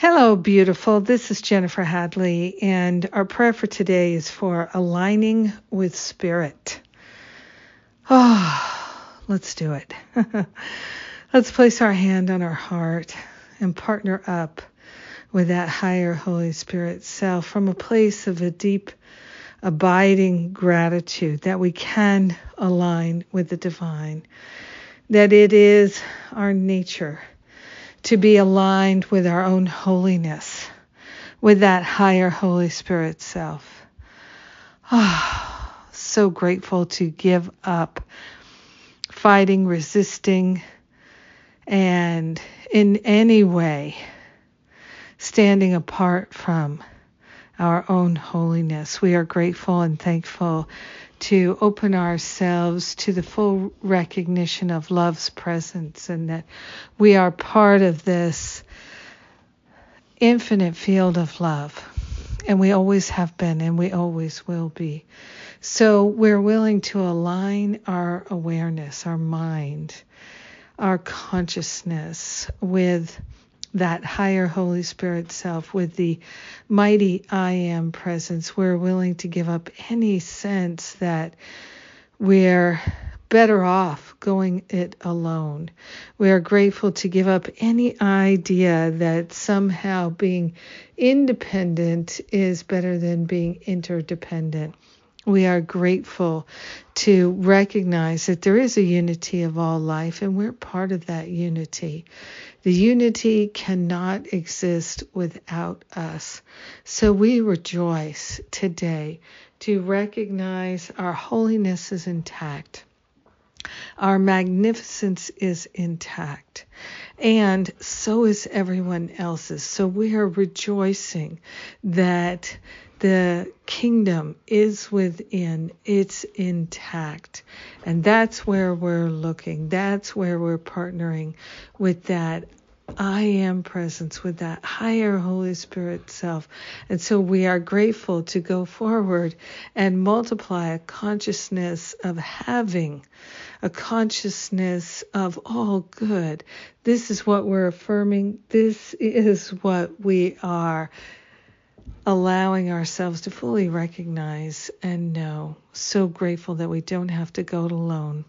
Hello, beautiful. This is Jennifer Hadley, and our prayer for today is for aligning with spirit. Oh, let's do it. let's place our hand on our heart and partner up with that higher Holy Spirit self from a place of a deep, abiding gratitude that we can align with the divine, that it is our nature to be aligned with our own holiness, with that higher Holy Spirit self. Ah, oh, so grateful to give up fighting, resisting, and in any way standing apart from our own holiness. We are grateful and thankful to open ourselves to the full recognition of love's presence and that we are part of this infinite field of love. And we always have been and we always will be. So we're willing to align our awareness, our mind, our consciousness with that higher Holy Spirit self, with the mighty I am presence, we're willing to give up any sense that we're better off going it alone. We are grateful to give up any idea that somehow being independent is better than being interdependent. We are grateful to recognize that there is a unity of all life and we're part of that unity. The unity cannot exist without us. So we rejoice today to recognize our holiness is intact. Our magnificence is intact. And so is everyone else's. So we are rejoicing that the kingdom is within, it's intact. And that's where we're looking. That's where we're partnering with that I am presence, with that higher Holy Spirit self. And so we are grateful to go forward and multiply a consciousness of having, a consciousness of all good. This is what we're affirming. This is what we are allowing ourselves to fully recognize and know. So grateful that we don't have to go it alone.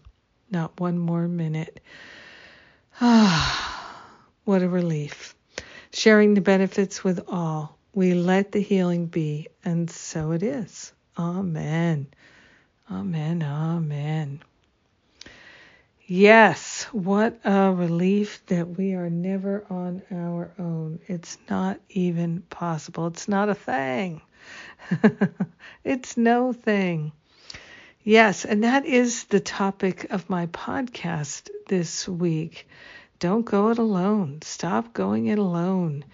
Not one more minute. Ah, what a relief. Sharing the benefits with all. We let the healing be, and so it is. Amen. Amen. Amen. Yes, what a relief that we are never on our own. It's not even possible. It's not a thing. it's no thing. Yes, and that is the topic of my podcast this week. Don't go it alone. Stop going it alone.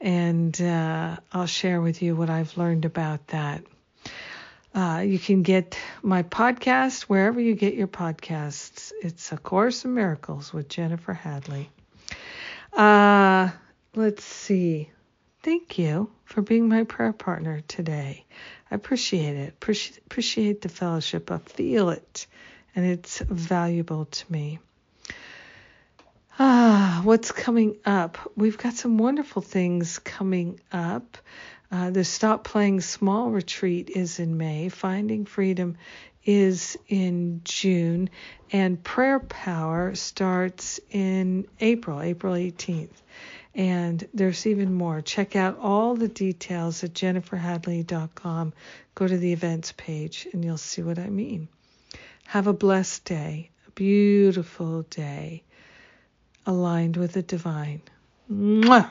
And uh, I'll share with you what I've learned about that. Uh, you can get my podcast wherever you get your podcasts. It's A Course in Miracles with Jennifer Hadley. Uh, let's see. Thank you for being my prayer partner today. I appreciate it. Appreciate, appreciate the fellowship. I feel it, and it's valuable to me. What's coming up? We've got some wonderful things coming up. Uh, the Stop Playing Small retreat is in May. Finding Freedom is in June. And Prayer Power starts in April, April 18th. And there's even more. Check out all the details at jenniferhadley.com. Go to the events page and you'll see what I mean. Have a blessed day, a beautiful day, aligned with the divine. Mwah!